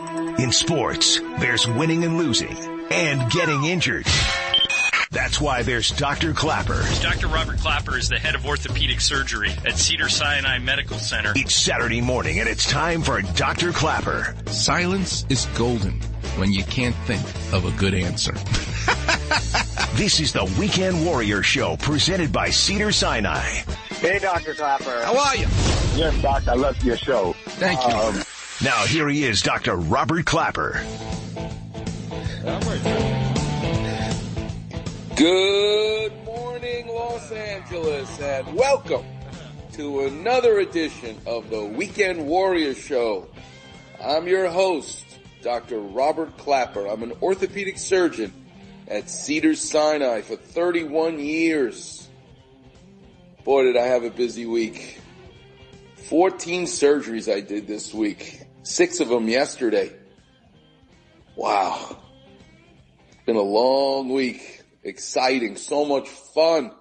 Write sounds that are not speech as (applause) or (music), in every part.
In sports, there's winning and losing and getting injured. That's why there's Dr. Klapper. Dr. Robert Klapper is the head of orthopedic surgery at Cedars-Sinai Medical Center. Each Saturday morning and it's time for Dr. Klapper. Silence is golden when you can't think of a good answer. (laughs) This is the Weekend Warrior Show presented by Cedars-Sinai. Hey, Dr. Klapper. How are you? Yes, Doc, I love your show. Thank you. Um, Now here he is, Dr. Robert Klapper. Good morning, Los Angeles, and welcome to another edition of the Weekend Warrior Show. I'm your host, Dr. Robert Klapper. I'm an orthopedic surgeon at Cedars-Sinai for 31 years. Boy, did I have a busy week. 14 surgeries I did this week, six of them yesterday. Wow. It's Been a long week. Exciting. So much fun.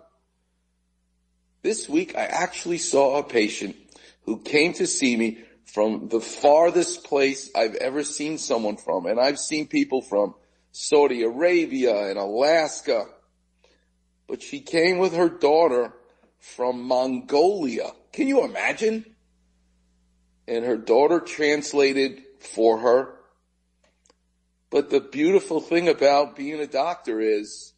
This week I actually saw a patient who came to see me from the farthest place I've ever seen someone from. And I've seen people from Saudi Arabia and Alaska. But she came with her daughter from Mongolia. Can you imagine? And her daughter translated for her. But the beautiful thing about being a doctor is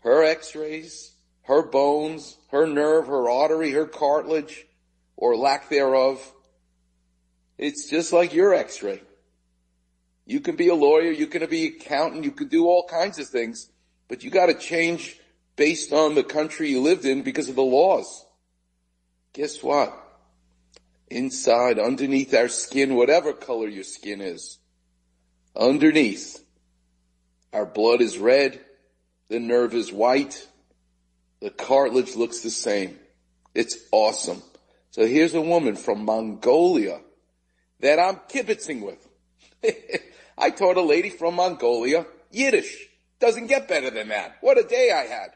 her x-rays, her bones, her nerve, her artery, her cartilage, or lack thereof. It's just like your x-ray. You can be a lawyer, you can be an accountant, you can do all kinds of things, but you gotta change based on the country you lived in because of the laws. Guess what? Inside, underneath our skin, whatever color your skin is, underneath, our blood is red, the nerve is white. The cartilage looks the same. It's awesome. So here's a woman from Mongolia that I'm kibitzing with. (laughs) I taught a lady from Mongolia Yiddish. Doesn't get better than that. What a day I had.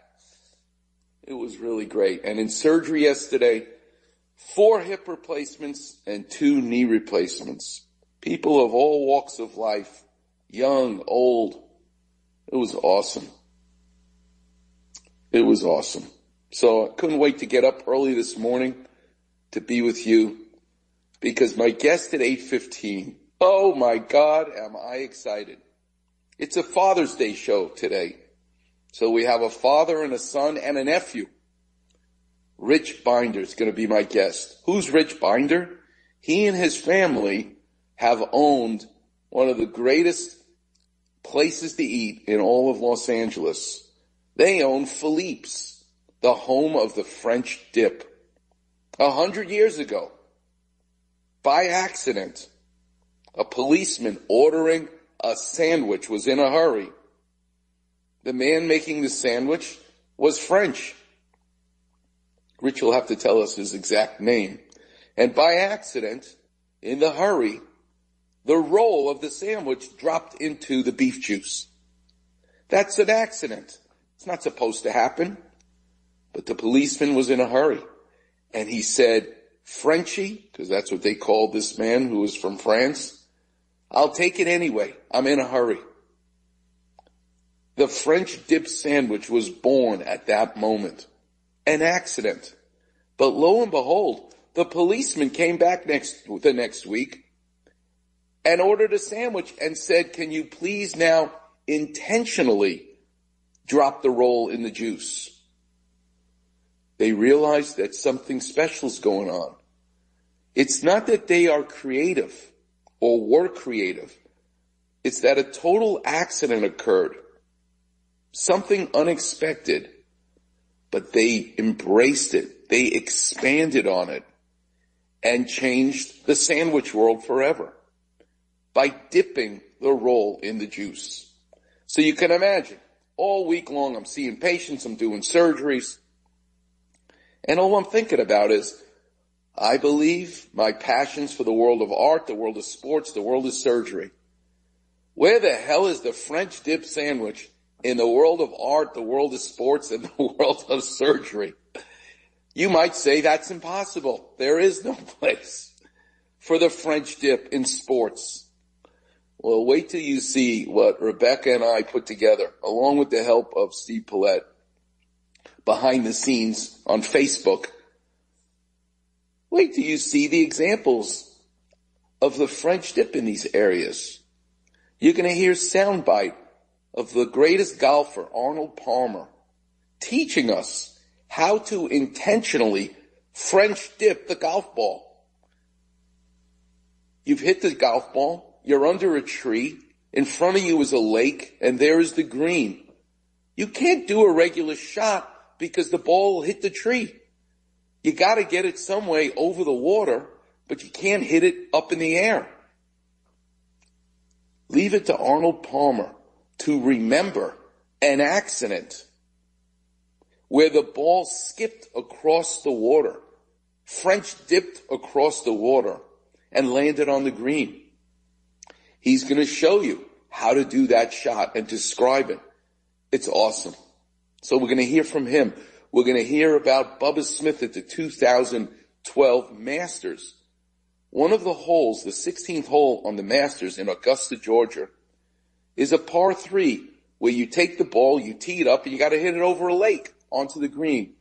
It was really great. And in surgery yesterday, four hip replacements and two knee replacements. People of all walks of life, young, old. It was awesome. It was awesome. So I couldn't wait to get up early this morning to be with you because my guest at 8.15, oh my God, am I excited. It's a Father's Day show today. So we have a father and a son and a nephew. Rich Binder is going to be my guest. Who's Rich Binder? He and his family have owned one of the greatest places to eat in all of Los Angeles. They own Philippe's, the home of the French dip. A hundred years ago, by accident, a policeman ordering a sandwich was in a hurry. The man making the sandwich was French. Rich will have to tell us his exact name. And by accident, in the hurry, the roll of the sandwich dropped into the beef juice. That's an accident. It's not supposed to happen. But the policeman was in a hurry and he said, Frenchie, because that's what they called this man who was from France, I'll take it anyway. I'm in a hurry. The French dip sandwich was born at that moment. An accident. But lo and behold, the policeman came back next, the next week and ordered a sandwich and said, can you please now intentionally drop the roll in the juice? They realized that something special is going on. It's not that they are creative or were creative. It's that a total accident occurred. Something unexpected, but they embraced it. They expanded on it and changed the sandwich world forever by dipping the roll in the juice. So you can imagine all week long I'm seeing patients, I'm doing surgeries, and all I'm thinking about is I believe my passions for the world of art, the world of sports, the world of surgery. Where the hell is the French dip sandwich in the world of art, the world of sports, and (laughs) the world of surgery? You might say that's impossible. There is no (laughs) place for the French dip in sports. Well, wait till you see what Rebecca and I put together, along with the help of Steve Paulette, behind the scenes on Facebook. Wait till you see the examples of the French dip in these areas. You're going to hear soundbite of the greatest golfer, Arnold Palmer, teaching us how to intentionally French dip the golf ball. You've hit the golf ball, you're under a tree, in front of you is a lake, and there is the green. You can't do a regular shot because the ball will hit the tree. You gotta get it some way over the water, but you can't hit it up in the air. Leave it to Arnold Palmer to remember an accident where the ball skipped across the water, French dipped across the water and landed on the green. He's going to show you how to do that shot and describe it. It's awesome. So we're going to hear from him. We're going to hear about Bubba Smith at the 2012 Masters. One of the holes, the 16th hole on the Masters in Augusta, Georgia, is a par three where you take the ball, you tee it up, and you got to hit it over a lake onto the green.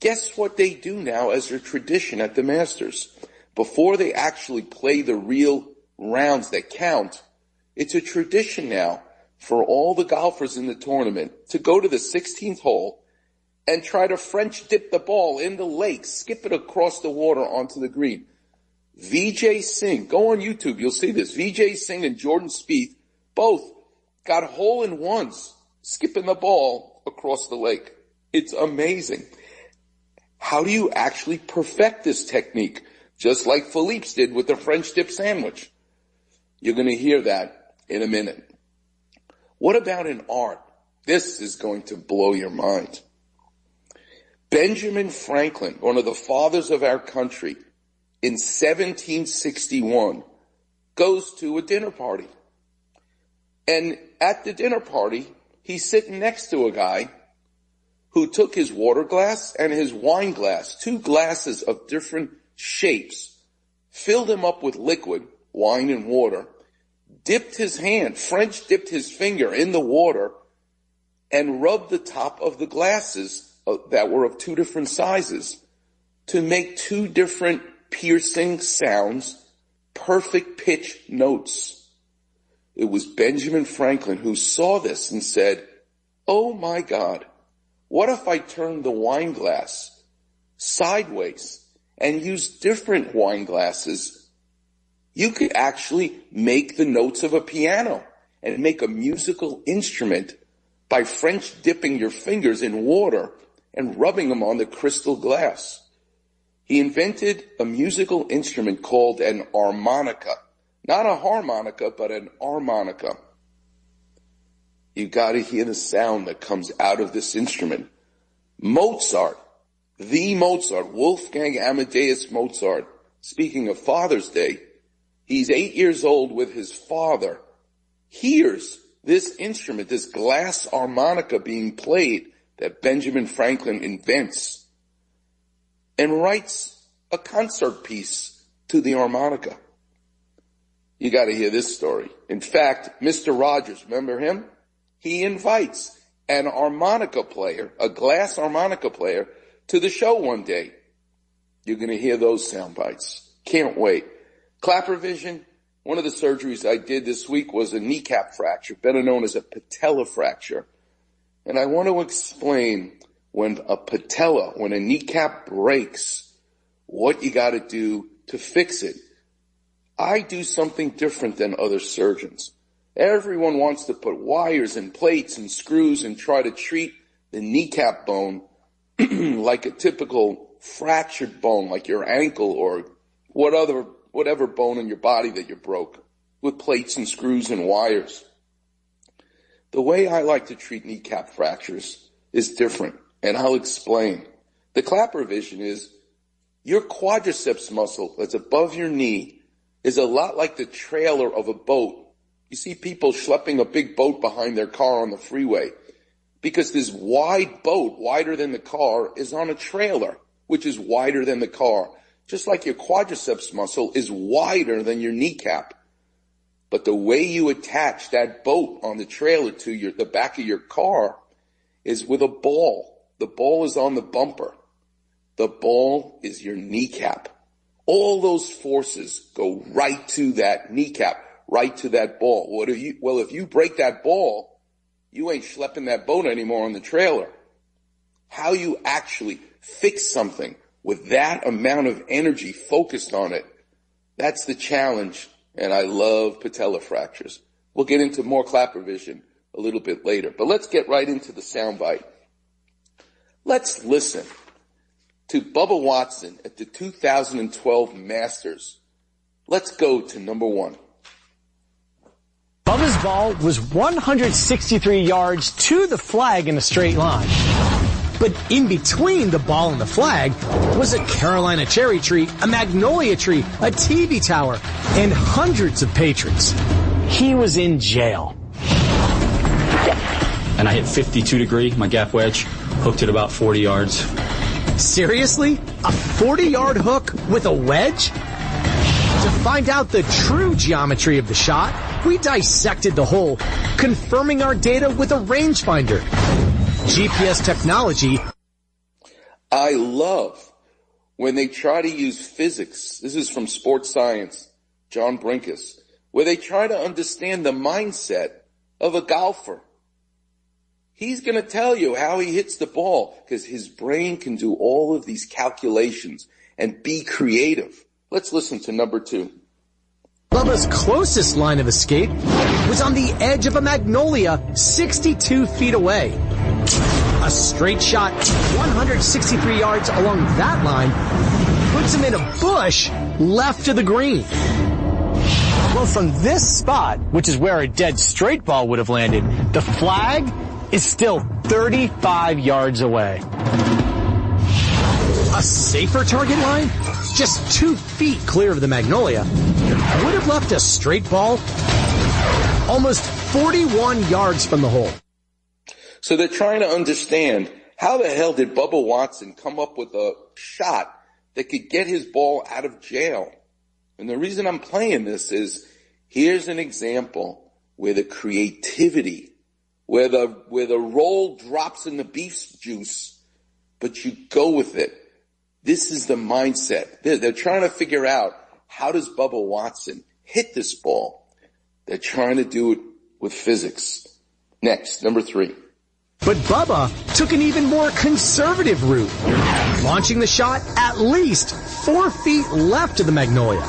Guess what they do now as their tradition at the Masters? Before they actually play the real rounds that count, it's a tradition now for all the golfers in the tournament to go to the 16th hole and try to French dip the ball in the lake, skip it across the water onto the green. Vijay Singh, go on YouTube, you'll see this. Vijay Singh and Jordan Spieth both got hole in ones, skipping the ball across the lake. It's amazing. How do you actually perfect this technique? Just like Philippe's did with the French dip sandwich. You're going to hear that in a minute. What about in art? This is going to blow your mind. Benjamin Franklin, one of the fathers of our country, in 1761, goes to a dinner party. And at the dinner party, he's sitting next to a guy who took his water glass and his wine glass, two glasses of different shapes, filled them up with liquid, wine and water, dipped his hand, French dipped his finger in the water, and rubbed the top of the glasses uh, that were of two different sizes to make two different piercing sounds, perfect pitch notes. It was Benjamin Franklin who saw this and said, Oh my God, what if I turned the wine glass sideways and used different wine glasses? You could actually make the notes of a piano and make a musical instrument by French dipping your fingers in water and rubbing them on the crystal glass. He invented a musical instrument called an armonica. Not a harmonica, but an armonica. You've gotta hear the sound that comes out of this instrument. Mozart, the Mozart, Wolfgang Amadeus Mozart, speaking of Father's Day, he's eight years old with his father, hears this instrument, this glass harmonica being played that Benjamin Franklin invents and writes a concert piece to the harmonica. You gotta hear this story. In fact, Mr. Rogers, remember him? He invites an harmonica player, a glass harmonica player, to the show one day. You're gonna hear those sound bites. Can't wait. Klapper Vision, one of the surgeries I did this week was a kneecap fracture, better known as a patella fracture. And I want to explain when a patella, when a kneecap breaks, what you gotta do to fix it. I do something different than other surgeons. Everyone wants to put wires and plates and screws and try to treat the kneecap bone (clears throat) like a typical fractured bone, like your ankle or what other, whatever bone in your body that you broke with plates and screws and wires. The way I like to treat kneecap fractures is different, and I'll explain. The clapper vision is your quadriceps muscle that's above your knee is a lot like the trailer of a boat. You see people schlepping a big boat behind their car on the freeway because this wide boat, wider than the car, is on a trailer, which is wider than the car. Just like your quadriceps muscle is wider than your kneecap. But the way you attach that boat on the trailer to your, the back of your car is with a ball. The ball is on the bumper. The ball is your kneecap. All those forces go right to that kneecap, right to that ball. What if you, well, if you break that ball, you ain't schlepping that boat anymore on the trailer. How you actually fix something with that amount of energy focused on it, that's the challenge. And I love patella fractures. We'll get into more clapper vision a little bit later, but let's get right into the soundbite. Let's listen to Bubba Watson at the 2012 Masters. Let's go to number one. Bubba's ball was 163 yards to the flag in a straight line. But in between the ball and the flag was a Carolina cherry tree, a magnolia tree, a TV tower, and hundreds of patrons. He was in jail. And I hit 52 degree, my gap wedge, hooked it about 40 yards. Seriously? A 40 yard hook with a wedge? To find out the true geometry of the shot, we dissected the hole, confirming our data with a rangefinder. GPS technology. I love when they try to use physics. This is from Sports Science, John Brenkus, where they try to understand the mindset of a golfer. He's going to tell you how he hits the ball because his brain can do all of these calculations and be creative. Let's listen to number two. Bubba's closest line of escape was on the edge of a magnolia 62 feet away. A straight shot 163 yards along that line puts him in a bush left of the green. Well, from this spot, which is where a dead straight ball would have landed, the flag is still 35 yards away. A safer target line, just two feet clear of the magnolia, would have left a straight ball almost 41 yards from the hole. So they're trying to understand how the hell did Bubba Watson come up with a shot that could get his ball out of jail? And the reason I'm playing this is here's an example where the creativity, where the, where the roll drops in the beef juice, but you go with it. This is the mindset. They're, they're trying to figure out how does Bubba Watson hit this ball? They're trying to do it with physics. Next, number three. But Bubba took an even more conservative route, launching the shot at least four feet left of the Magnolia.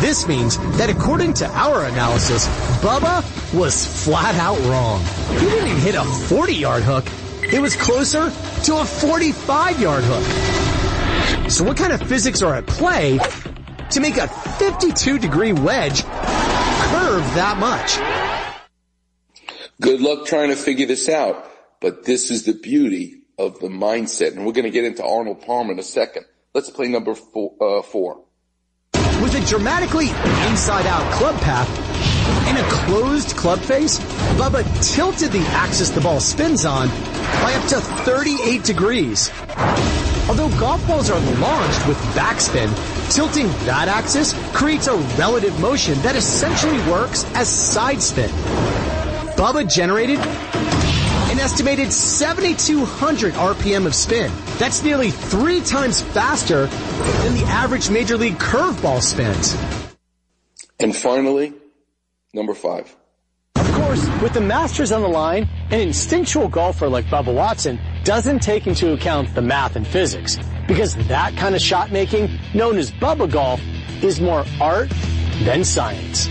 This means that according to our analysis, Bubba was flat out wrong. He didn't even hit a 40 yard hook. It was closer to a 45 yard hook. So what kind of physics are at play to make a 52 degree wedge curve that much? Good luck trying to figure this out, but this is the beauty of the mindset. And we're going to get into Arnold Palmer in a second. Let's play number four. Uh, four. With a dramatically inside out club path and a closed club face, Bubba tilted the axis the ball spins on by up to 38 degrees. Although golf balls are launched with backspin, tilting that axis creates a relative motion that essentially works as side spin. Bubba generated an estimated 7,200 RPM of spin. That's nearly three times faster than the average major league curveball spins. And finally, number five. Of course, with the Masters on the line, an instinctual golfer like Bubba Watson doesn't take into account the math and physics because that kind of shot making, known as Bubba golf, is more art than science.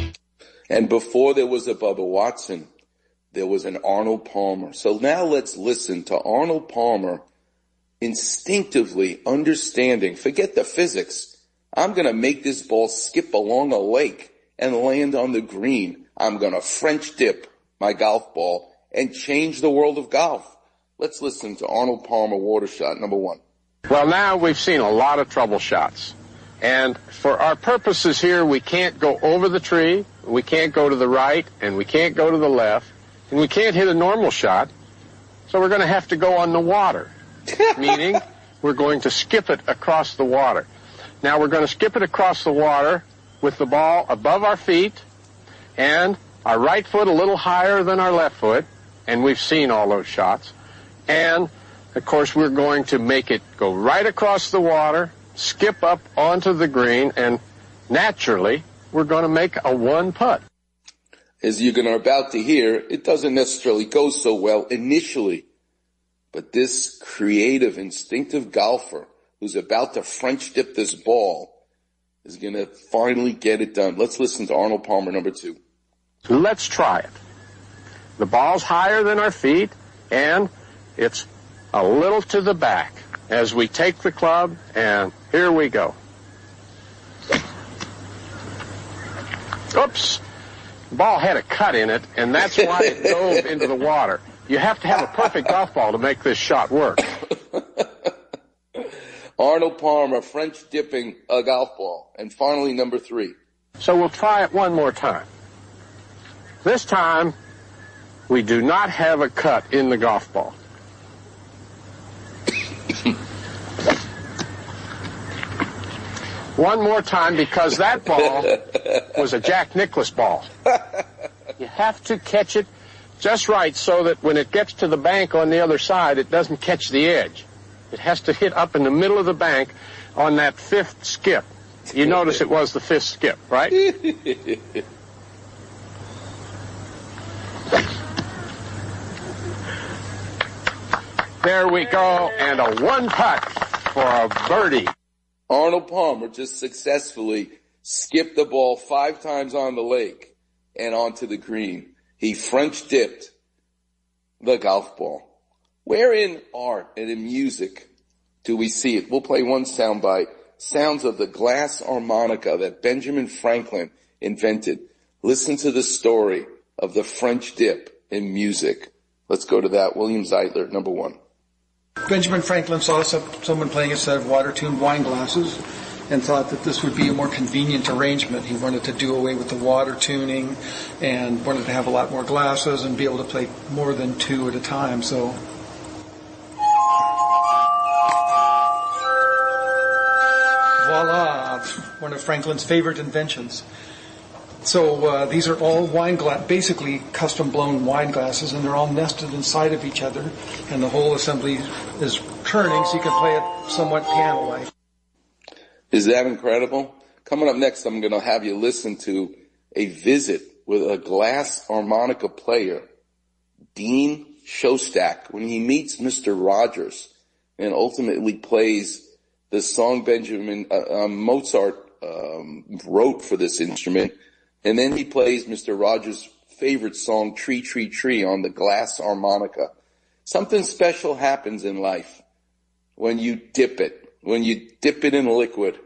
And before there was a Bubba Watson, there was an Arnold Palmer. So now let's listen to Arnold Palmer instinctively understanding, forget the physics. I'm going to make this ball skip along a lake and land on the green. I'm going to French dip my golf ball and change the world of golf. Let's listen to Arnold Palmer water shot number one. Well, now we've seen a lot of trouble shots. And for our purposes here, we can't go over the tree, we can't go to the right, and we can't go to the left, and we can't hit a normal shot. So we're going to have to go on the water. (laughs) Meaning, we're going to skip it across the water. Now we're going to skip it across the water with the ball above our feet, and our right foot a little higher than our left foot, and we've seen all those shots. And of course, we're going to make it go right across the water, skip up onto the green, and naturally, we're going to make a one putt. As you're going to about to hear, it doesn't necessarily go so well initially, but this creative, instinctive golfer who's about to French dip this ball is going to finally get it done. Let's listen to Arnold Palmer, number two. Let's try it. The ball's higher than our feet, and it's a little to the back as we take the club, and here we go. Oops. The ball had a cut in it, and that's why it (laughs) dove into the water. You have to have a perfect golf ball to make this shot work. (laughs) Arnold Palmer, French dipping a golf ball. And finally, number three. So we'll try it one more time. This time, we do not have a cut in the golf ball. (laughs) One more time because that ball (laughs) was a Jack Nicklaus ball. You have to catch it just right so that when it gets to the bank on the other side, it doesn't catch the edge. It has to hit up in the middle of the bank on that fifth skip. You notice it was the fifth skip, right? (laughs) there we go, and a one putt for a birdie. Arnold Palmer just successfully skipped the ball five times on the lake and onto the green. He French dipped the golf ball. Where in art and in music do we see it? We'll play one soundbite. Sounds of the glass harmonica that Benjamin Franklin invented. Listen to the story of the French dip in music. Let's go to that. William Zeitler, number one. Benjamin Franklin saw some, someone playing a set of water-tuned wine glasses and thought that this would be a more convenient arrangement. He wanted to do away with the water tuning and wanted to have a lot more glasses and be able to play more than two at a time. So voila, one of Franklin's favorite inventions. So uh, these are all wine glass, basically custom blown wine glasses, and they're all nested inside of each other, and the whole assembly is turning, so you can play it somewhat piano-like. Is that incredible? Coming up next, I'm going to have you listen to a visit with a glass harmonica player, Dean Shostak, when he meets Mr. Rogers and ultimately plays the song Benjamin uh, um, Mozart um, wrote for this instrument and then he plays Mr. Rogers' favorite song, Tree, Tree, Tree on the glass harmonica. Something special happens in life when you dip it, when you dip it in liquid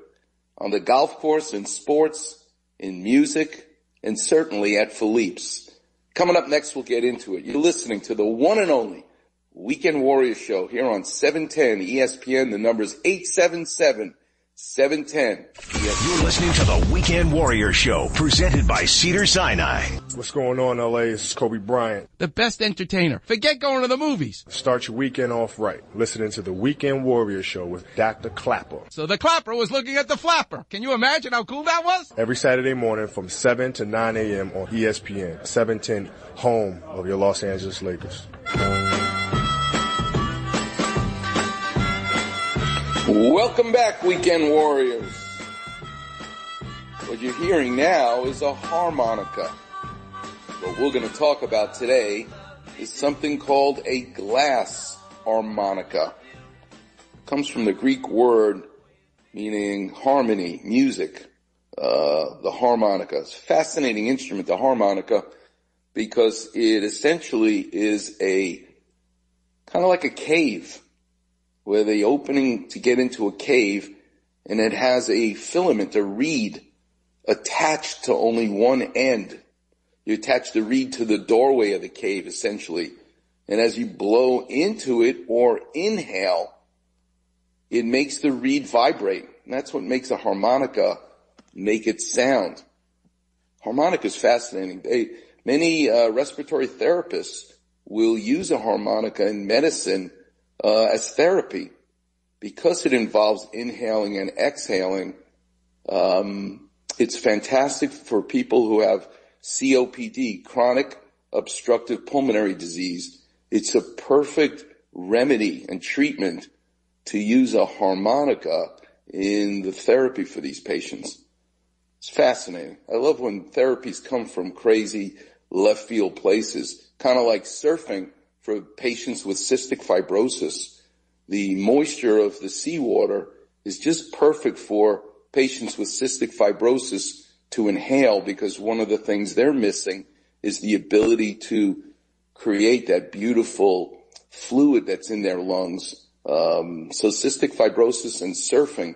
on the golf course, in sports, in music, and certainly at Philippe's. Coming up next, we'll get into it. You're listening to the one and only Weekend Warrior Show here on 710 ESPN. The number is 877- 710. You're listening to the Weekend Warrior Show, presented by Cedars-Sinai. What's going on, LA? This is Kobe Bryant. The best entertainer. Forget going to the movies. Start your weekend off right. Listening to the Weekend Warrior Show with Dr. Klapper. So the clapper was looking at the flapper. Can you imagine how cool that was? Every Saturday morning from 7 to 9 a.m. on ESPN, 710, home of your Los Angeles Lakers. Welcome back, Weekend Warriors. What you're hearing now is a harmonica. What we're going to talk about today is something called a glass harmonica. It comes from the Greek word meaning harmony, music, uh, the harmonica. It's a fascinating instrument, the harmonica, because it essentially is a kind of like a cave where the opening to get into a cave and it has a filament, a reed attached to only one end. You attach the reed to the doorway of the cave essentially. And as you blow into it or inhale, it makes the reed vibrate. And that's what makes a harmonica make it sound. Harmonica is fascinating. They, many uh, respiratory therapists will use a harmonica in medicine uh, as therapy because it involves inhaling and exhaling. Um, it's fantastic for people who have COPD, chronic obstructive pulmonary disease, it's a perfect remedy and treatment to use a harmonica in the therapy for these patients. It's fascinating. I love when therapies come from crazy left field places, kind of like surfing for patients with cystic fibrosis. The moisture of the seawater is just perfect for patients with cystic fibrosis to inhale because one of the things they're missing is the ability to create that beautiful fluid that's in their lungs. Um, so cystic fibrosis and surfing,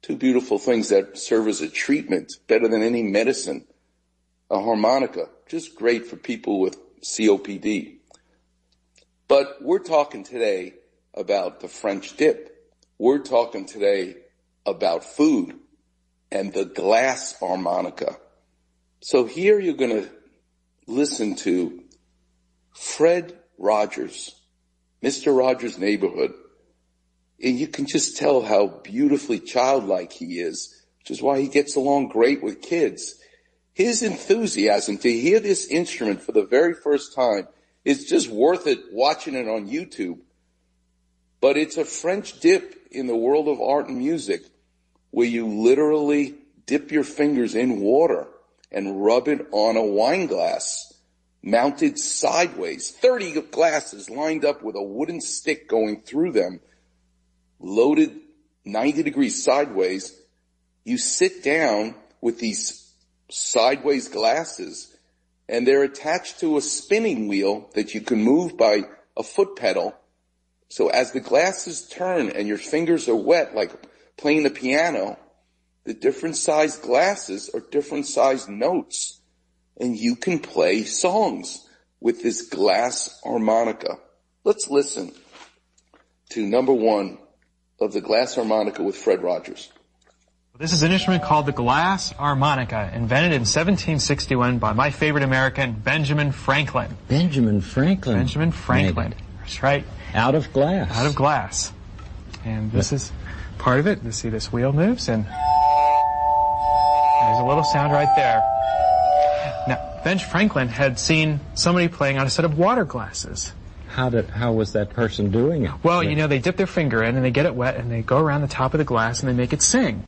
two beautiful things that serve as a treatment better than any medicine. A harmonica, just great for people with COPD. But we're talking today about the French dip. We're talking today about food and the glass harmonica. So here you're going to listen to Fred Rogers, Mr. Rogers' neighborhood. And you can just tell how beautifully childlike he is, which is why he gets along great with kids. His enthusiasm to hear this instrument for the very first time is just worth it watching it on YouTube. But it's a French dip in the world of art and music where you literally dip your fingers in water and rub it on a wine glass mounted sideways, 30 glasses lined up with a wooden stick going through them, loaded 90 degrees sideways. You sit down with these sideways glasses and they're attached to a spinning wheel that you can move by a foot pedal. So as the glasses turn and your fingers are wet, like playing the piano, the different sized glasses are different sized notes and you can play songs with this glass harmonica. Let's listen to number one of the glass harmonica with Fred Rogers. This is an instrument called the glass harmonica, invented in 1761 by my favorite American, Benjamin Franklin. Benjamin Franklin. Benjamin Franklin. That's right. Out of glass. Out of glass. And this is part of it. You see this wheel moves and there's a little sound right there. Now, Ben Franklin had seen somebody playing on a set of water glasses. How did how was that person doing it? Well, you know, they dip their finger in and they get it wet and they go around the top of the glass and they make it sing.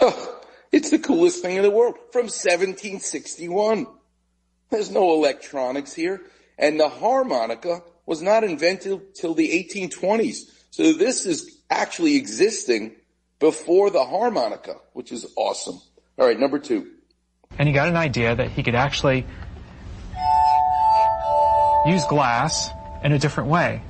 Oh, it's the coolest thing in the world from 1761. There's no electronics here. And the harmonica was not invented till the 1820s. So this is actually existing before the harmonica, which is awesome. All right, number two. And he got an idea that he could actually use glass in a different way.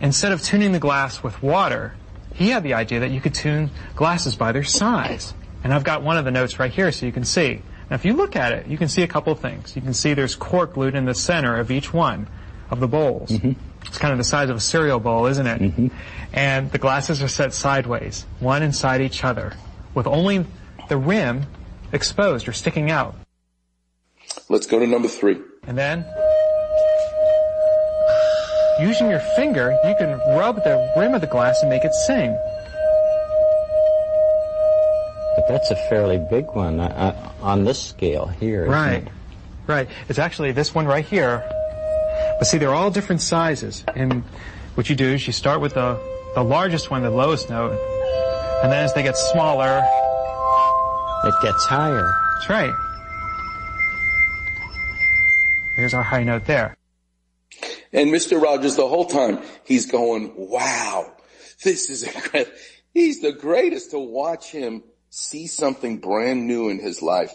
Instead of tuning the glass with water, he had the idea that you could tune glasses by their size. And I've got one of the notes right here so you can see. Now if you look at it, you can see a couple of things. You can see there's cork glued in the center of each one of the bowls. Mm-hmm. It's kind of the size of a cereal bowl, isn't it? Mm-hmm. And the glasses are set sideways, one inside each other, with only the rim exposed or sticking out. Let's go to number three. And then, using your finger, you can rub the rim of the glass and make it sing. But that's a fairly big one uh, uh on this scale here. Right. Right. It's actually this one right here. But see, they're all different sizes. And what you do is you start with the, the largest one, the lowest note. And then as they get smaller, it gets higher. That's right. There's our high note there. And Mr. Rogers, the whole time, he's going, wow, this is a he's the greatest to watch him see something brand new in his life.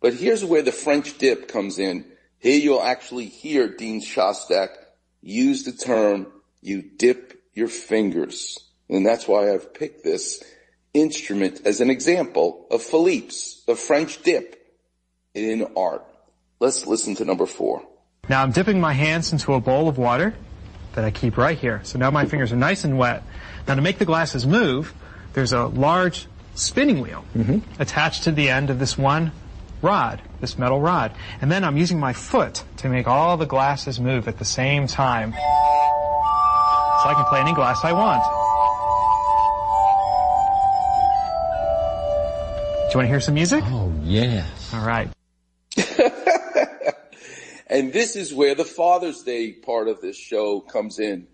But here's where the French dip comes in. Here you'll actually hear Dean Shostak use the term, you dip your fingers. And that's why I've picked this instrument as an example of Philippe's, the French dip in art. Let's listen to number four. Now I'm dipping my hands into a bowl of water that I keep right here. So now my fingers are nice and wet. Now to make the glasses move, there's a large spinning wheel mm-hmm. attached to the end of this one rod, this metal rod. And then I'm using my foot to make all the glasses move at the same time. So I can play any glass I want. Do you want to hear some music? Oh, yes. All right. (laughs) And this is where the Father's Day part of this show comes in.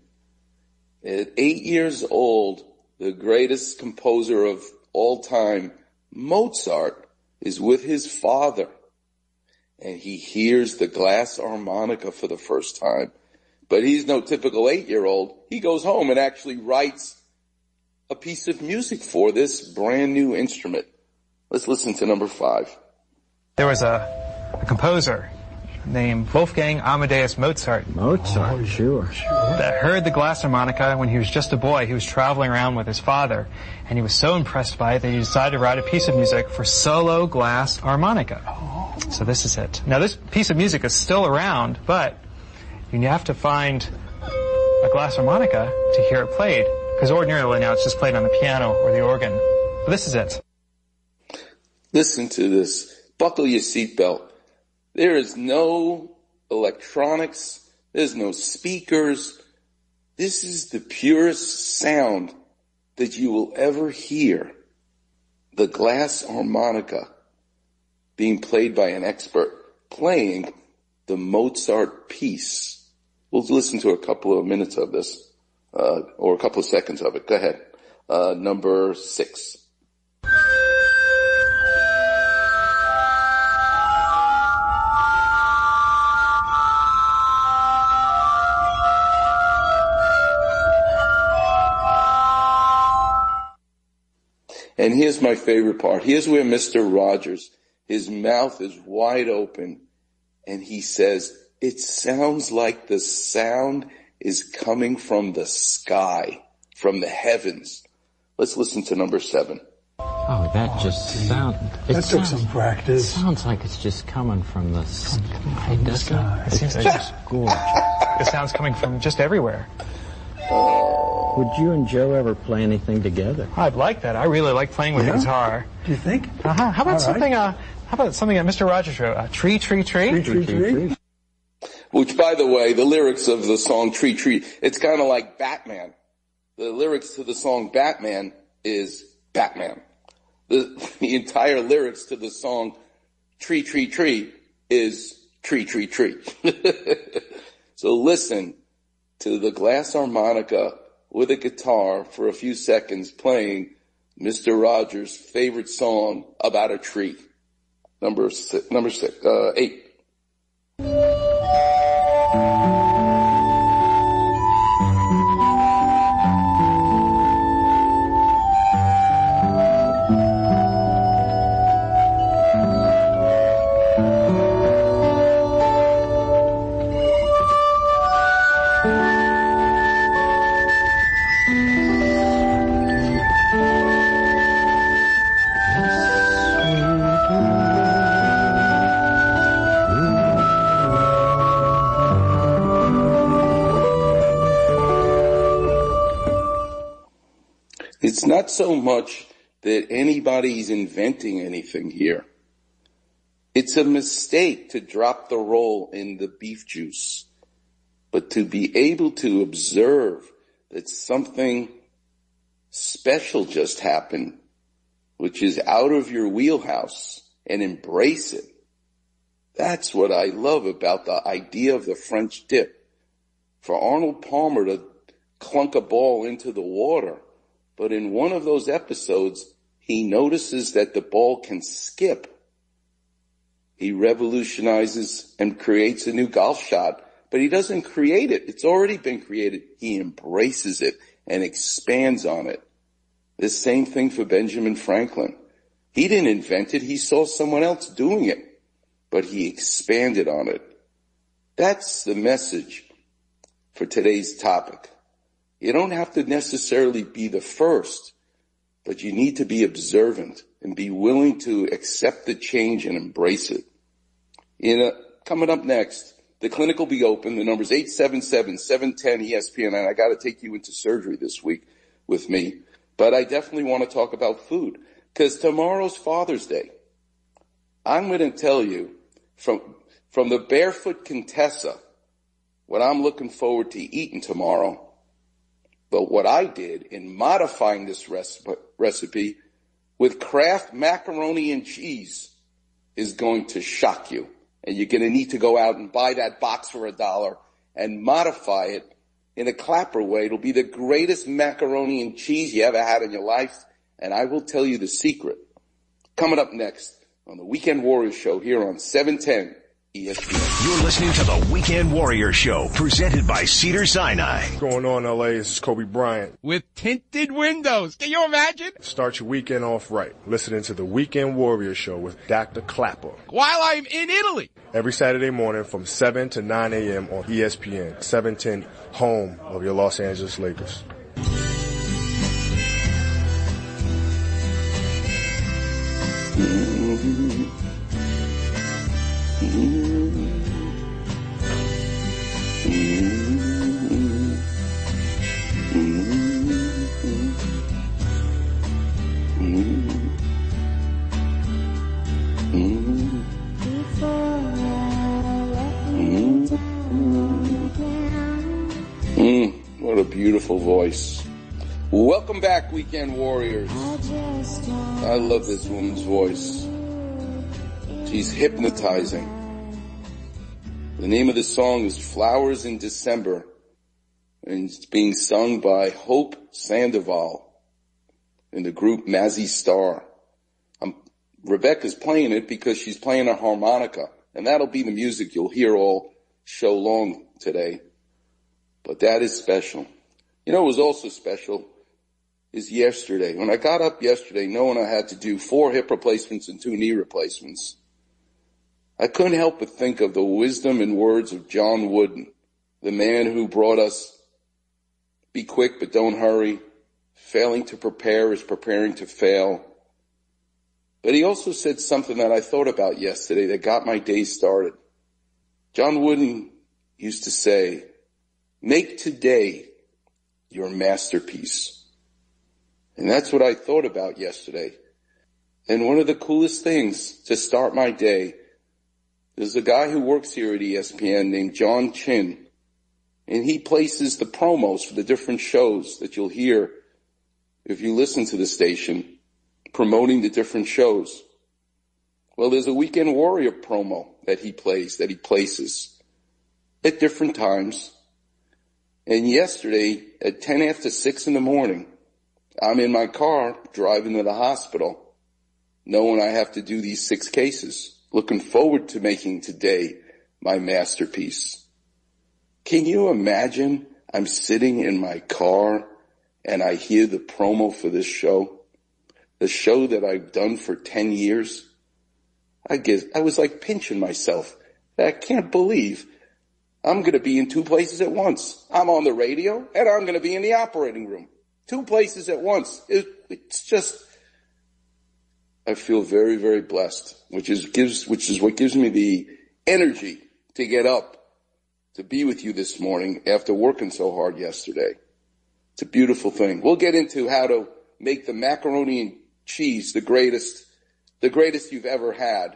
At eight years old, the greatest composer of all time, Mozart, is with his father. And he hears the glass harmonica for the first time. But he's no typical eight year old. He goes home and actually writes a piece of music for this brand new instrument. Let's listen to number five. There was a, a composer named Wolfgang Amadeus Mozart. Mozart, oh, sure. That heard the glass harmonica when he was just a boy. He was traveling around with his father, and he was so impressed by it that he decided to write a piece of music for solo glass harmonica. So this is it. Now this piece of music is still around, but you have to find a glass harmonica to hear it played, because ordinarily now it's just played on the piano or the organ. But this is it. Listen to this. Buckle your seatbelt. There is no electronics. There's no speakers. This is the purest sound that you will ever hear. The glass harmonica being played by an expert playing the Mozart piece. We'll listen to a couple of minutes of this, uh, or a couple of seconds of it. Go ahead. Uh, number six. And here's my favorite part. Here's where Mr. Rogers, his mouth is wide open and he says, it sounds like the sound is coming from the sky, from the heavens. Let's listen to number seven. Oh, that just sounds. That took some practice. Sounds like it's just coming from the sky, doesn't it? It seems like it's gorgeous. The sound's coming from just everywhere. Would you and Joe ever play anything together? I'd like that. I really like playing with Yeah? the guitar. Do you think? Uh-huh. How about All right. something? Uh, how about something that Mr. Rogers wrote? Uh, tree, tree, tree. Tree, tree, tree. Which by the way, the lyrics of the song Tree Tree, it's kind of like Batman. The lyrics to the song Batman is Batman. The, (laughs) the entire lyrics to the song Tree Tree Tree is Tree Tree Tree. (laughs) so listen to the glass harmonica with a guitar for a few seconds playing Mr. Rogers' favorite song about a tree. Number six, number six, uh, eight. So much that anybody's inventing anything here. It's a mistake to drop the roll in the beef juice, but to be able to observe that something special just happened, which is out of your wheelhouse and embrace it. That's what I love about the idea of the French dip. For Arnold Palmer to clunk a ball into the water, but in one of those episodes, he notices that the ball can skip. He revolutionizes and creates a new golf shot, but he doesn't create it. It's already been created. He embraces it and expands on it. The same thing for Benjamin Franklin. He didn't invent it. He saw someone else doing it, but he expanded on it. That's the message for today's topic. You don't have to necessarily be the first, but you need to be observant and be willing to accept the change and embrace it. In a, coming up next, the clinic will be open. The number's 877-710-ESPN, and I got to take you into surgery this week with me. But I definitely want to talk about food because tomorrow's Father's Day. I'm going to tell you from, from the barefoot Contessa what I'm looking forward to eating tomorrow. But what I did in modifying this recipe, with Kraft macaroni and cheese is going to shock you. and you're going to need to go out and buy that box for a dollar and modify it in a clapper way. It'll be the greatest macaroni and cheese you ever had in your life. And I will tell you the secret. Coming up next on the Weekend Warriors show here on 710 ESPN. You're listening to the Weekend Warrior Show, presented by Cedars-Sinai. What's going on, LA? This is Kobe Bryant. With tinted windows. Can you imagine? Start your weekend off right. Listening to the Weekend Warrior Show with Dr. Klapper. While I'm in Italy. Every Saturday morning from 7 to 9 a.m. on ESPN, 710, home of your Los Angeles Lakers. Mm, beautiful voice. Welcome back, Weekend Warriors. I love this woman's voice. She's hypnotizing. The name of the song is Flowers in December, and it's being sung by Hope Sandoval in the group Mazzy Star. Um, Rebecca's playing it because she's playing a harmonica, and that'll be the music you'll hear all show long today. But that is special. You know, it was also special is yesterday. When I got up yesterday, knowing I had to do four hip replacements and two knee replacements, I couldn't help but think of the wisdom and words of John Wooden, the man who brought us be quick but don't hurry. Failing to prepare is preparing to fail. But he also said something that I thought about yesterday that got my day started. John Wooden used to say, make today your masterpiece. And that's what I thought about yesterday. And one of the coolest things to start my day is a guy who works here at ESPN named John Chin, and he places the promos for the different shows that you'll hear if you listen to the station promoting the different shows. Well, there's a Weekend Warrior promo that he plays, that he places at different times. And yesterday at 10 after 6 in the morning, I'm in my car driving to the hospital, knowing I have to do these six cases looking forward to making today my masterpiece. Can you imagine I'm sitting in my car and I hear the promo for this show? The show that I've done for 10 years? I guess I was like pinching myself. I can't believe I'm going to be in two places at once. I'm on the radio and I'm going to be in the operating room. Two places at once. It, it's just, I feel very, very blessed, which is gives, which is what gives me the energy to get up to be with you this morning after working so hard yesterday. It's a beautiful thing. We'll get into how to make the macaroni and cheese the greatest, the greatest you've ever had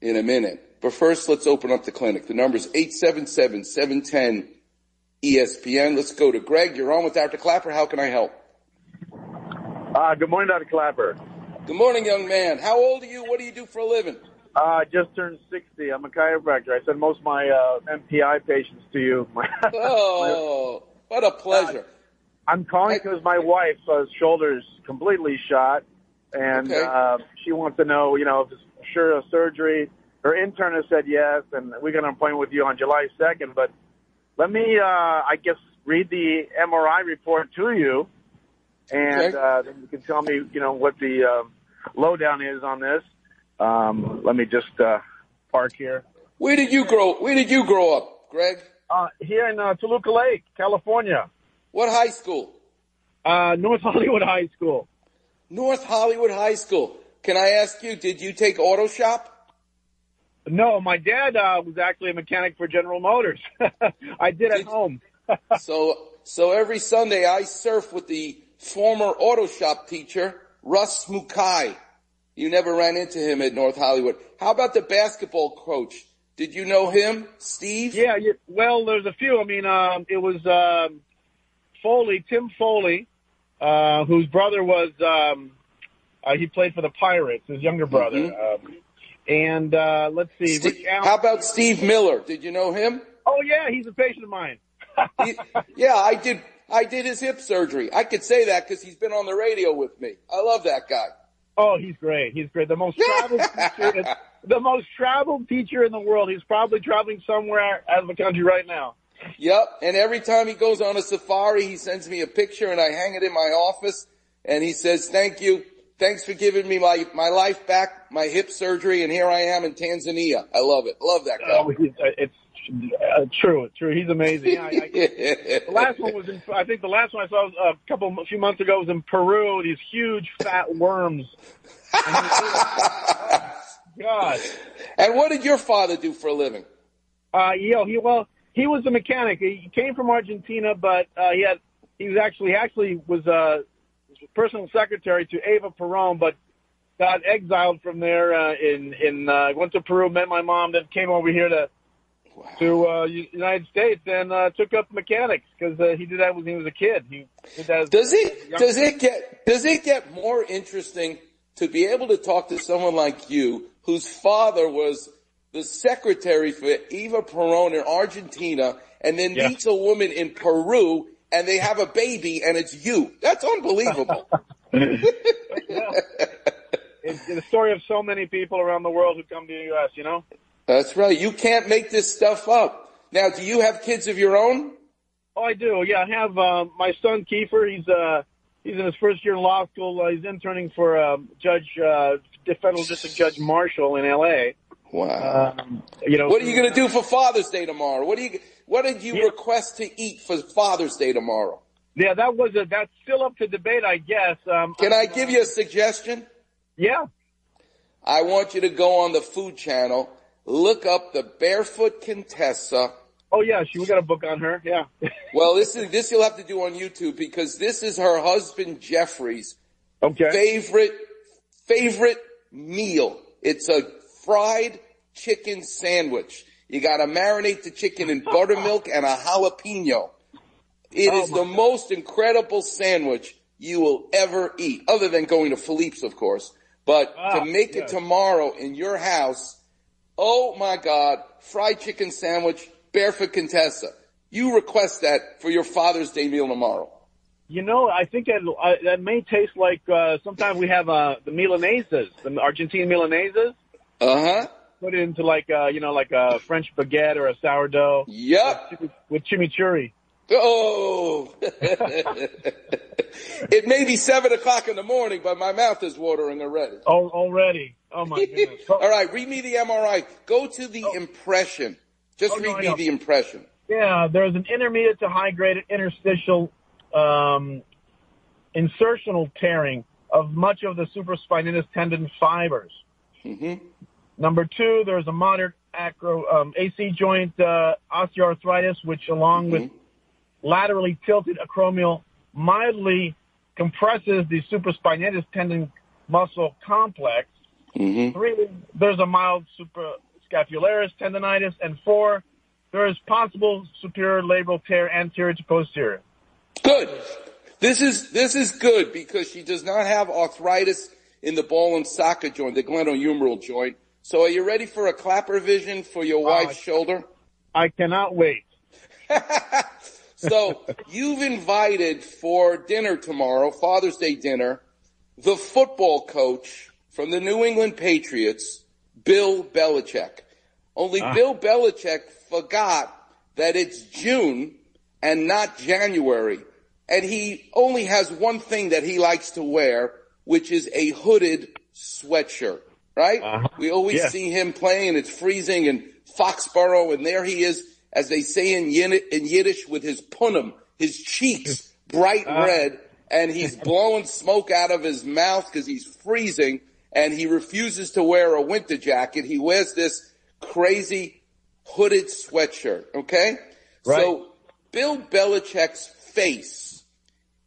in a minute. But first, let's open up the clinic. The number is 877-710 ESPN. Let's go to Greg. You're on with Dr. Klapper. How can I help? Uh, good morning, Dr. Klapper. Good morning, young man. How old are you? What do you do for a living? Uh, I just turned 60. I'm a chiropractor. I send most of my uh, MPI patients to you. (laughs) oh, what a pleasure. I'm calling because my wife's uh, shoulder's completely shot, and Okay. uh, she wants to know, you know, if it's sure a surgery. Her internist said yes, and we got an appointment with you on July 2nd. But let me, uh, I guess, read the MRI report to you, and Okay. uh, then you can tell me, you know, what the uh, lowdown is on this. Um, let me just uh, park here. Where did you grow? Where did you grow up, Greg? Uh, here in uh, Toluca Lake, California. What high school? Uh, North (laughs) Hollywood High School. North Hollywood High School. Can I ask you, did you take auto shop? No, my dad uh, was actually a mechanic for General Motors. (laughs) I did at home. (laughs) so, so every Sunday I surf with the former auto shop teacher, Russ Mukai. You never ran into him at North Hollywood. How about the basketball coach? Did you know him, Steve? Yeah, yeah. Well, there's a few. I mean, um, it was um, Foley, Tim Foley, uh, whose brother was um, uh, he played for the Pirates. His younger brother. Mhm. Um, and uh, let's see. Steve- Allen- how about Steve Miller? Did you know him? Oh yeah, he's a patient of mine. (laughs) He- yeah, I did. I did his hip surgery. I could say that because he's been on the radio with me. I love that guy. Oh, he's great. He's great. The most traveled (laughs) teacher, the most traveled teacher in the world. He's probably traveling somewhere out of the country right now. Yep. And every time he goes on a safari, he sends me a picture and I hang it in my office and he says, thank you. Thanks for giving me my, my life back, my hip surgery. And here I am in Tanzania. I love it. Love that guy. Oh, uh, it's uh, true. True. He's amazing. I, I, (laughs) the last one was in. I think the last one I saw was a couple, a few months ago was in Peru. These huge fat worms. And (laughs) God. And what did your father do for a living? Uh, you know, he well, he was a mechanic. He came from Argentina, but uh, he had he was actually he actually was uh, personal secretary to Eva Perón, but got exiled from there uh, in in uh, went to Peru, met my mom, then came over here to to uh, United States and uh, took up mechanics because uh, he did that when he was a kid. He did that. Does it, does it get, does it get more interesting to be able to talk to someone like you whose father was the secretary for Eva Perón in Argentina and then Yeah. meets a woman in Peru and they have a baby and it's you? That's unbelievable. (laughs) (laughs) It's the story of so many people around the world who come to the U.S. You know. That's right. You can't make this stuff up. Now, do you have kids of your own? Oh, I do. Yeah, I have uh, my son Kiefer. He's uh, he's in his first year in law school. Uh, he's interning for um, Judge uh, Federal District Judge Marshall in L.A. Wow. Um, you know, What are you going to do for Father's Day tomorrow? What do you, what did you request to eat for Father's Day tomorrow? Yeah, that was a that's still up to debate, I guess. Um, Can I give you a suggestion? Yeah. I want you to go on the Food Channel, look up the Barefoot Contessa. Oh yeah, she we got a book on her. Yeah. (laughs) Well, this is this you'll have to do on YouTube because this is her husband Jeffrey's okay. favorite favorite meal. It's a fried chicken sandwich. You got to marinate the chicken in buttermilk and a jalapeno. It Oh, is the most incredible sandwich you will ever eat, other than going to Philippe's, of course. But Ah, to make it tomorrow in your house, oh my God, fried chicken sandwich, barefoot Contessa. You request that for your Father's Day meal tomorrow. You know, I think that uh, that may taste like uh, sometimes we have uh, the milanesas, the Argentine milanesas. Uh huh. Put it into like uh, you know like a French baguette or a sourdough. Yep. With, with chimichurri. Oh, (laughs) it may be seven o'clock in the morning, but my mouth is watering already. Oh, already. Oh my goodness. (laughs) All right, read me the MRI. Go to the impression. Just Oh, read I me the impression. Yeah, there's an intermediate to high grade interstitial um, insertional tearing of much of the supraspinatus tendon fibers. Mm-hmm. Number two, there's a moderate acro, um, AC joint uh, osteoarthritis, which along with laterally tilted acromial mildly compresses the supraspinatus tendon muscle complex. Mm-hmm. Three, there's a mild suprascapularis tendonitis. And four, there is possible superior labral tear anterior to posterior. Good. This is this is good because she does not have arthritis in the ball and socket joint, the glenohumeral joint. So are you ready for a Klapper Vision for your wife's shoulder? I cannot wait. (laughs) So you've invited for dinner tomorrow, Father's Day dinner, the football coach from the New England Patriots, Bill Belichick. Only Ah. Bill Belichick forgot that it's June and not January. And he only has one thing that he likes to wear, which is a hooded sweatshirt, right? We always see him playing it's freezing in Foxborough and there he is, as they say in, Yin- in Yiddish, with his punim, his cheeks bright Ah. red, and he's (laughs) blowing smoke out of his mouth because he's freezing and he refuses to wear a winter jacket. He wears this crazy hooded sweatshirt, okay? Right. So Bill Belichick's face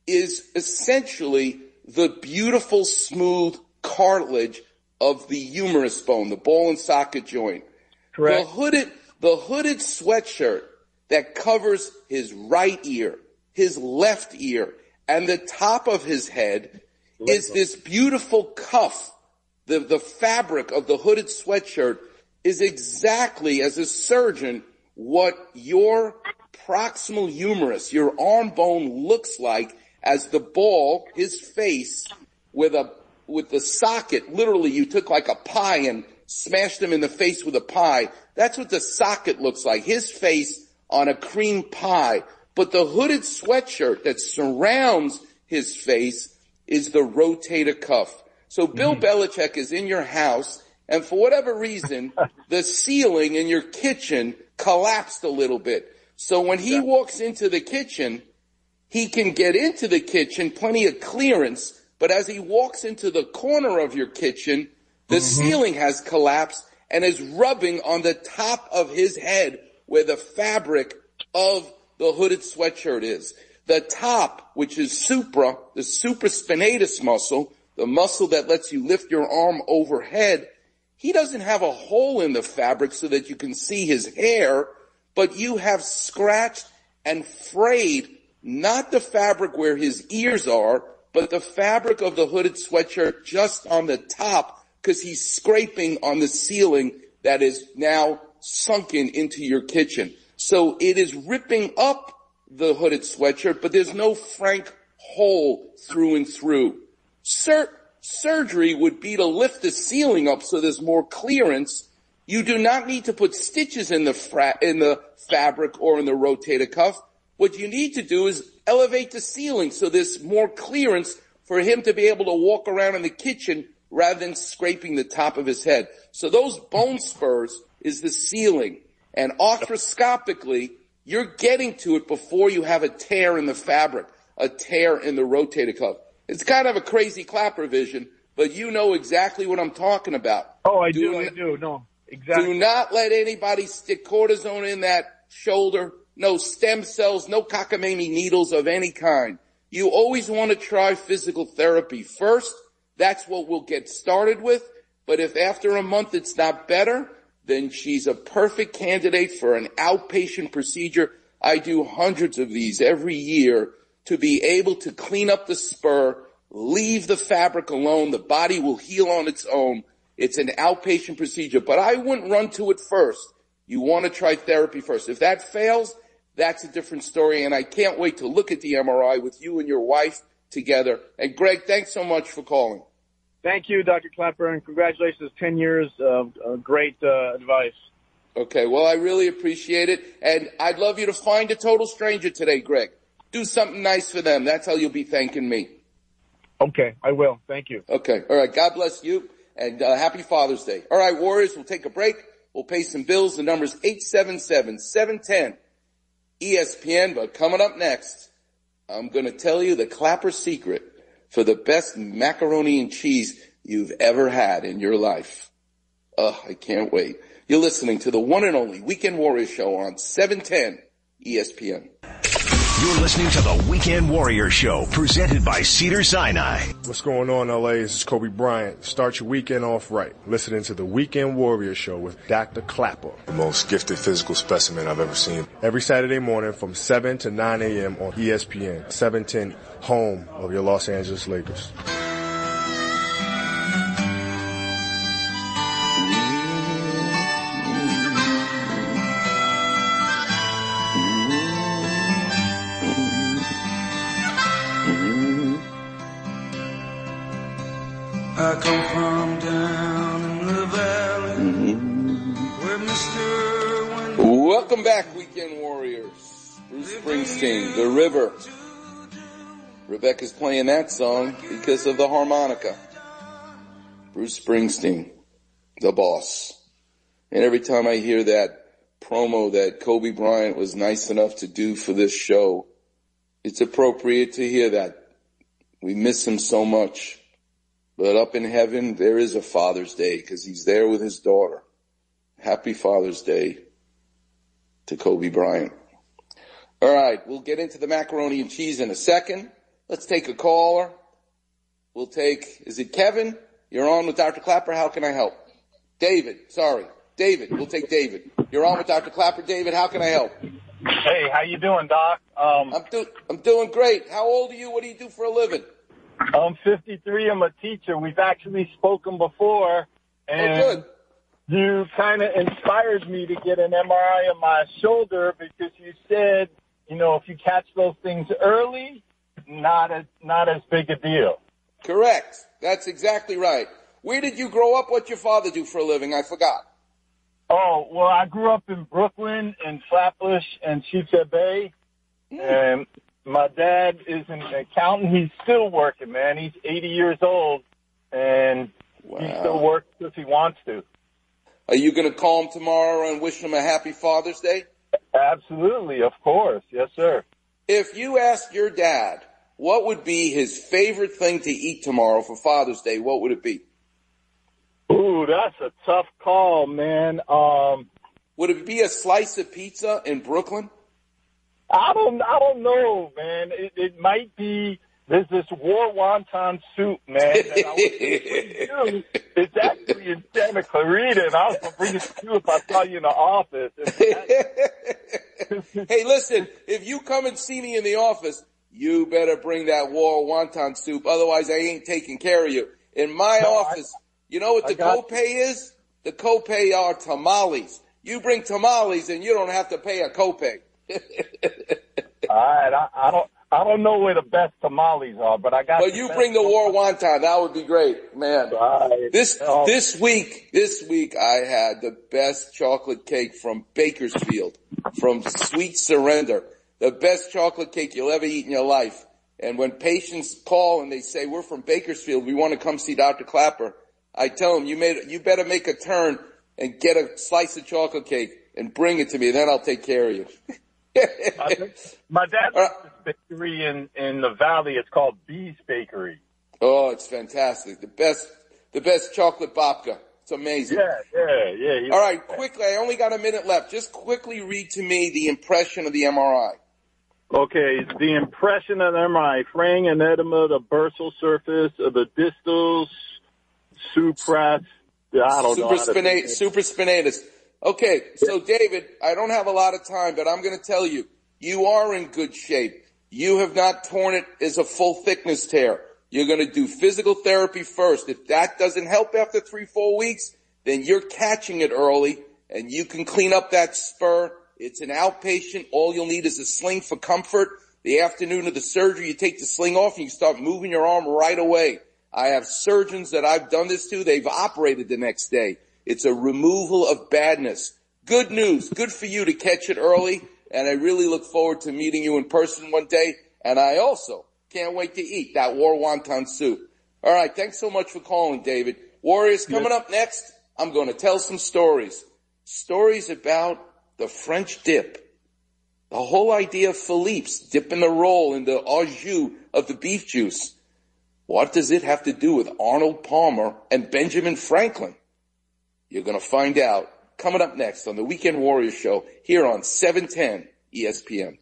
is essentially the beautiful smooth cartilage of the humerus bone, the ball and socket joint. Correct. The hooded, the hooded sweatshirt that covers his right ear, his left ear, and the top of his head is this beautiful cuff the, the fabric of the hooded sweatshirt is exactly as a surgeon what your proximal humerus, your arm bone looks like as the ball, his face with a, with the socket, literally you took like a pie and smashed him in the face with a pie. That's what the socket looks like. His face on a cream pie. But the hooded sweatshirt that surrounds his face is the rotator cuff. So Bill mm. Belichick is in your house and for whatever reason, (laughs) the ceiling in your kitchen collapsed a little bit. So when he walks into the kitchen, he can get into the kitchen, plenty of clearance, but as he walks into the corner of your kitchen, the mm-hmm. ceiling has collapsed and is rubbing on the top of his head where the fabric of the hooded sweatshirt is. The top, which is supra, the supraspinatus muscle, the muscle that lets you lift your arm overhead, he doesn't have a hole in the fabric so that you can see his hair, but you have scratched and frayed not the fabric where his ears are, but the fabric of the hooded sweatshirt just on the top because he's scraping on the ceiling that is now sunken into your kitchen. So it is ripping up the hooded sweatshirt, but there's no frank hole through and through. Sur- surgery would be to lift the ceiling up so there's more clearance. You do not need to put stitches in the fra- in the fabric or in the rotator cuff. What you need to do is elevate the ceiling so there's more clearance for him to be able to walk around in the kitchen rather than scraping the top of his head. So those bone spurs is the ceiling. And arthroscopically, you're getting to it before you have a tear in the fabric, a tear in the rotator cuff. It's kind of a crazy Klapper Vision, but you know exactly what I'm talking about. Oh, I do, do I do. No, exactly. Do not let anybody stick cortisone in that shoulder. No stem cells, no cockamamie needles of any kind. You always want to try physical therapy first. That's what we'll get started with. But if after a month it's not better, then she's a perfect candidate for an outpatient procedure. I do hundreds of these every year to be able to clean up the spur, leave the fabric alone. The body will heal on its own. It's an outpatient procedure, but I wouldn't run to it first. You want to try therapy first. If that fails, that's a different story. And I can't wait to look at the MRI with you and your wife together. And Greg, thanks so much for calling. Thank you, Dr. Klapper, and congratulations. 10 years of uh, great uh, advice. Okay, well, I really appreciate it. And I'd love you to find a total stranger today, Greg. Do something nice for them. That's how you'll be thanking me. Okay, I will. Thank you. Okay. All right. God bless you and uh, happy Father's Day. All right, Warriors, we'll take a break. We'll pay some bills. The number's 877-710 ESPN. But coming up next, I'm going to tell you the Klapper secret for the best macaroni and cheese you've ever had in your life. Oh, I can't wait. You're listening to the one and only Weekend Warrior Show on 710 ESPN. You're listening to the Weekend Warrior Show, presented by Cedars-Sinai. What's going on, LA? This is Kobe Bryant. Start your weekend off right. Listening to the Weekend Warrior Show with Dr. Klapper. The most gifted physical specimen I've ever seen. Every Saturday morning from 7 to 9 a.m. on ESPN, 710, home of your Los Angeles Lakers. Come from down in the valley where Mr. Welcome back, Weekend Warriors. Bruce Springsteen, The River. Rebecca's playing that song because of the harmonica. Bruce Springsteen, the boss. And every time I hear that promo that Kobe Bryant was nice enough to do for this show, it's appropriate to hear that. We miss him so much. But up in heaven, there is a Father's Day because he's there with his daughter. Happy Father's Day to Kobe Bryant. All right, we'll get into the macaroni and cheese in a second. Let's take a caller. We'll take, is it Kevin? You're on with Dr. Klapper. How can I help? David, sorry. David, we'll take David. You're on with Dr. Klapper. David, how can I help? Hey, how you doing, Doc? Um, I'm, do- I'm doing great. How old are you? What do you do for a living? I'm 53. I'm a teacher. We've actually spoken before, oh, and you kind of inspired me to get an MRI on my shoulder because you said, you know, if you catch those things early, not as not as big a deal. Correct. That's exactly right. Where did you grow up? What your father do for a living? I forgot. Oh well, I grew up in Brooklyn and Flatbush and Sheepshead Bay, hmm. and my dad is an accountant. He's still working, man. He's 80 years old, and he still works if he wants to. Are you going to call him tomorrow and wish him a happy Father's Day? Absolutely, of course, yes, sir. If you asked your dad what would be his favorite thing to eat tomorrow for Father's Day, what would it be? Ooh, that's a tough call, man. Um, would it be a slice of pizza in Brooklyn? I don't, I don't know, man. It, it might be. There's this war wonton soup, man. That I was (laughs) you. It's actually in Santa Clarita, and I was gonna bring it to you if I saw you in the office. (laughs) (laughs) hey, listen, if you come and see me in the office, you better bring that war wonton soup. Otherwise, I ain't taking care of you. In my No, I- office, you know what the copay is? The copay are tamales. You bring tamales and you don't have to pay a copay. (laughs) All right, I, I don't, I don't know where the best tamales are, but I got. But you bring the war wonton. That would be great, man. This this week, this week I had the best chocolate cake from Bakersfield, from Sweet Surrender. The best chocolate cake you'll ever eat in your life. And when patients call and they say, "We're from Bakersfield, we want to come see Dr. Klapper," I tell them, "You made, you better make a turn and get a slice of chocolate cake and bring it to me. Then I'll take care of you." My dad runs uh, this bakery in in the valley. It's called Bees Bakery. Oh, it's fantastic. The best, the best chocolate babka. It's amazing. Yeah, yeah, yeah. All right, quickly. I only got a minute left. Just quickly read to me the impression of the MRI. Okay, the impression of the MRI, fraying and edema, the bursal surface of the distal supras. I don't know. to say supraspinatus. Okay, so David, I don't have a lot of time, but I'm going to tell you, you are in good shape. You have not torn it as a full thickness tear. You're going to do physical therapy first. If that doesn't help after three, four weeks, then you're catching it early and you can clean up that spur. It's an outpatient. All you'll need is a sling for comfort. The afternoon of the surgery, you take the sling off and you start moving your arm right away. I have surgeons that I've done this to. They've operated the next day. It's a removal of badness. Good news. Good for you to catch it early. And I really look forward to meeting you in person one day. And I also can't wait to eat that war wonton soup. All right. Thanks so much for calling, David. Warriors coming up next. I'm going to tell some stories. Stories about the French dip. The whole idea of Philippe's dipping the roll in the au jus of the beef juice. What does it have to do with Arnold Palmer and Benjamin Franklin? You're going to find out coming up next on the Weekend Warrior Show here on E 710 ESPN.